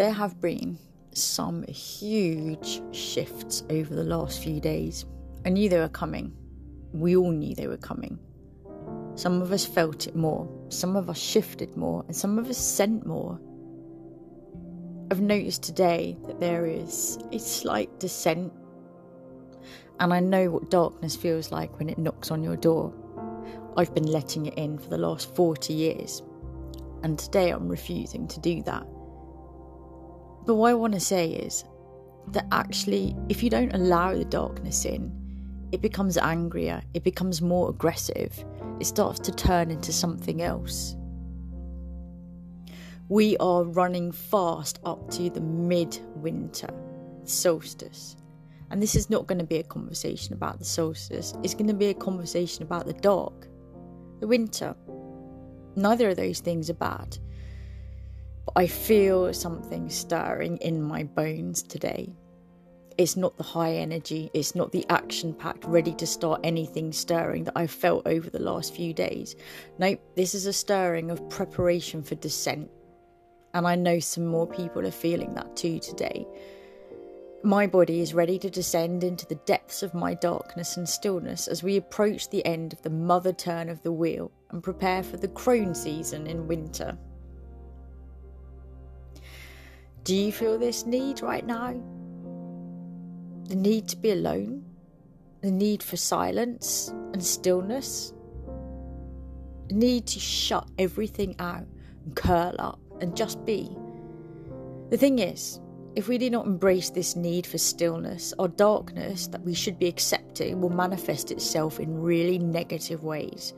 there have been some huge shifts over the last few days. I knew they were coming. We all knew they were coming. Some of us felt it more, some of us shifted more, and some of us sent more. I've noticed today that there is a slight descent, and I know what darkness feels like when it knocks on your door. I've been letting it in for the last 40 years, and today I'm refusing to do that. But what I want to say is that actually, if you don't allow the darkness in, it becomes angrier, it becomes more aggressive, it starts to turn into something else. We are running fast up to the mid-winter solstice. And this is not going to be a conversation about the solstice, it's going to be a conversation about the dark, the winter. Neither of those things are bad. I feel something stirring in my bones today. It's not the high energy, it's not the action packed, ready to start anything stirring that I've felt over the last few days. Nope, this is a stirring of preparation for descent. And I know some more people are feeling that too today. My body is ready to descend into the depths of my darkness and stillness as we approach the end of the mother turn of the wheel and prepare for the crone season in winter. Do you feel this need right now? the need to be alone, the need for silence and stillness, the need to shut everything out and curl up and just be. The thing is, if we do not embrace this need for stillness, our darkness that we should be accepting will manifest itself in really negative ways.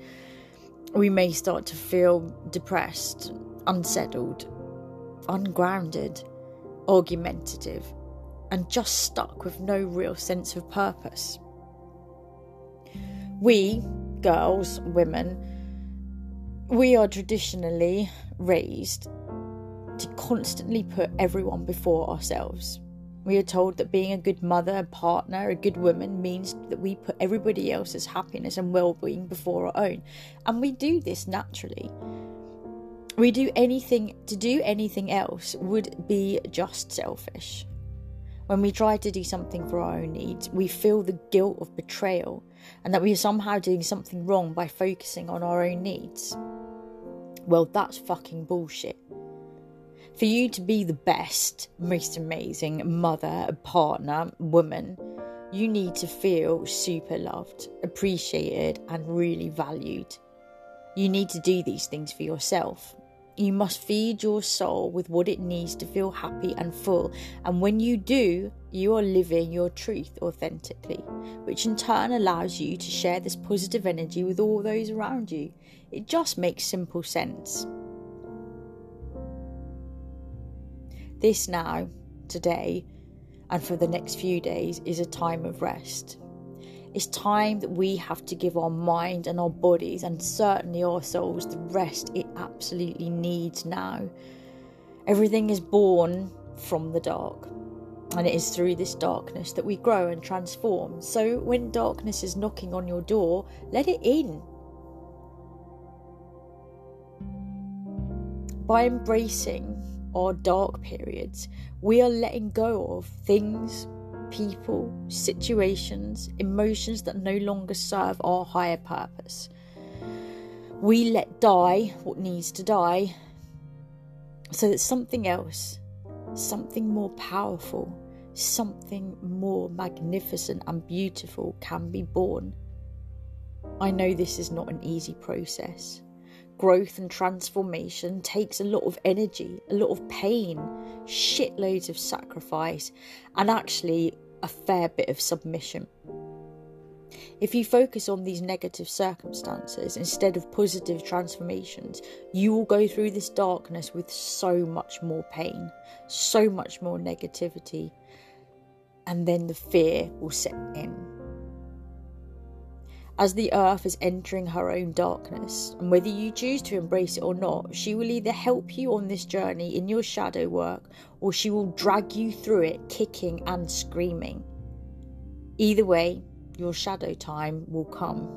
We may start to feel depressed, unsettled, ungrounded, argumentative, and just stuck with no real sense of purpose. We, girls, women, we are traditionally raised to constantly put everyone before ourselves. We are told that being a good mother, a partner, a good woman means that we put everybody else's happiness and well being before our own. And we do this naturally. We do anything, to do anything else would be just selfish. When we try to do something for our own needs, we feel the guilt of betrayal and that we are somehow doing something wrong by focusing on our own needs. Well, that's fucking bullshit. For you to be the best, most amazing mother, partner, woman, you need to feel super loved, appreciated, and really valued. You need to do these things for yourself. You must feed your soul with what it needs to feel happy and full. And when you do, you are living your truth authentically, which in turn allows you to share this positive energy with all those around you. It just makes simple sense. This now, today, and for the next few days is a time of rest. It's time that we have to give our mind and our bodies, and certainly our souls, the rest it absolutely needs now. Everything is born from the dark, and it is through this darkness that we grow and transform. So when darkness is knocking on your door, let it in. By embracing our dark periods, we are letting go of things, people, situations, emotions that no longer serve our higher purpose. We let die what needs to die so that something else, something more powerful, something more magnificent and beautiful can be born. I know this is not an easy process. Growth and transformation takes a lot of energy, a lot of pain, shitloads of sacrifice, and actually a fair bit of submission. If you focus on these negative circumstances instead of positive transformations, you will go through this darkness with so much more pain, so much more negativity, and then the fear will set in as the earth is entering her own darkness. And whether you choose to embrace it or not, she will either help you on this journey in your shadow work or she will drag you through it, kicking and screaming. Either way, your shadow time will come.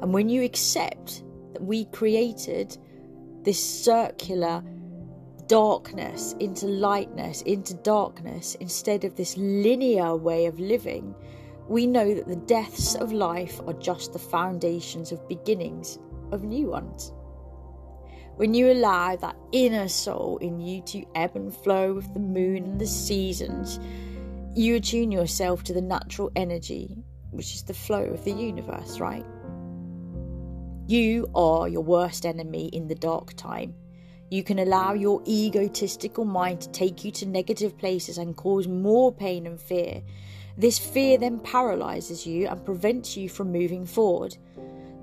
And when you accept that we created this circular darkness into lightness, into darkness, instead of this linear way of living, we know that the deaths of life are just the foundations of beginnings of new ones. When you allow that inner soul in you to ebb and flow with the moon and the seasons, you attune yourself to the natural energy, which is the flow of the universe, right? You are your worst enemy in the dark time. You can allow your egotistical mind to take you to negative places and cause more pain and fear. This fear then paralyzes you and prevents you from moving forward.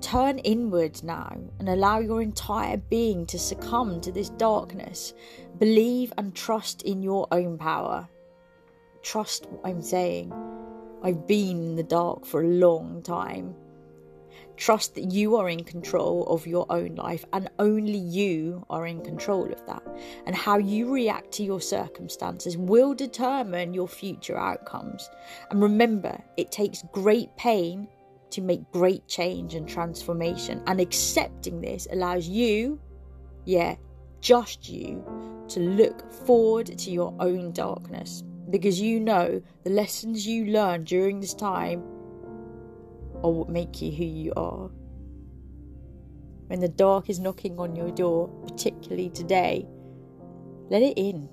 Turn inward now and allow your entire being to succumb to this darkness. Believe and trust in your own power. Trust what I'm saying. I've been in the dark for a long time. Trust that you are in control of your own life and only you are in control of that. And how you react to your circumstances will determine your future outcomes. And remember, it takes great pain to make great change and transformation. And accepting this allows you, yeah, just you, to look forward to your own darkness because you know the lessons you learn during this time are what make you who you are. When the dark is knocking on your door, particularly today, let it in.